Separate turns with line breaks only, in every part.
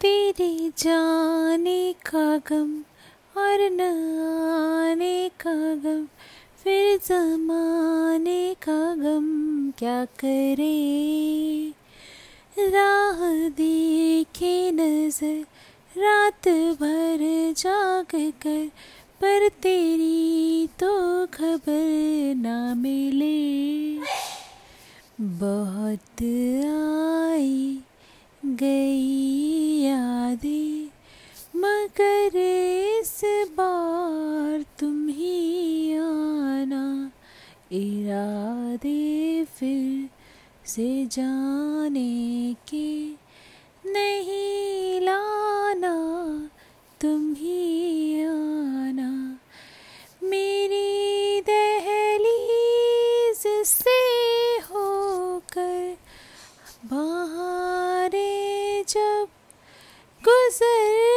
तेरे जाने का गम और न आने का गम, फिर जमाने का गम क्या करे? राह देखे नज़र, रात भर जाग कर, पर तेरी तो खबर ना मिले। बहुत आई, गई मगर इस बार तुम ही आना। इरादे फिर से जाने के नहीं लाना, तुम ही आना। मेरी दहलीज से होकर बाहर जब गुजरती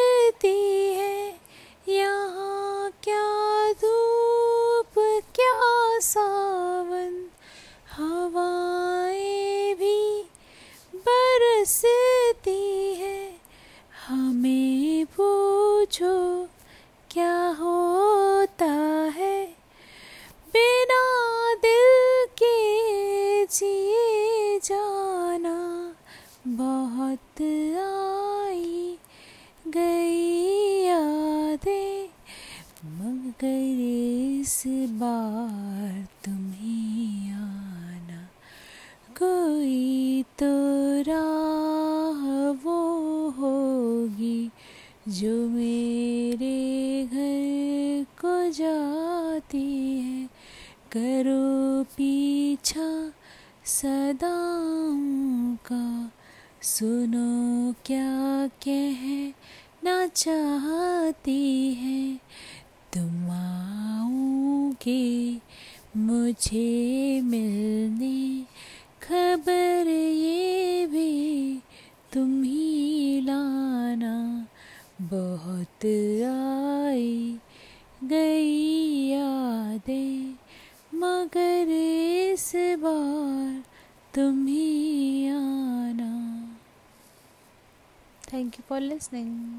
जिए जाना। बहुत आई गई यादें, मगर इस बार तुम्हें आना। कोई तो राह वो होगी जो मेरे घर को जाती है। करो पीछा सदाओं का सुनो क्या कहना चाहती है। तुम आओगे मुझे मिलने। खबर ये भी तुम ही लाना। बहुत आई गई यादें। मगर इस बार तुम ही आना। Thank you for listening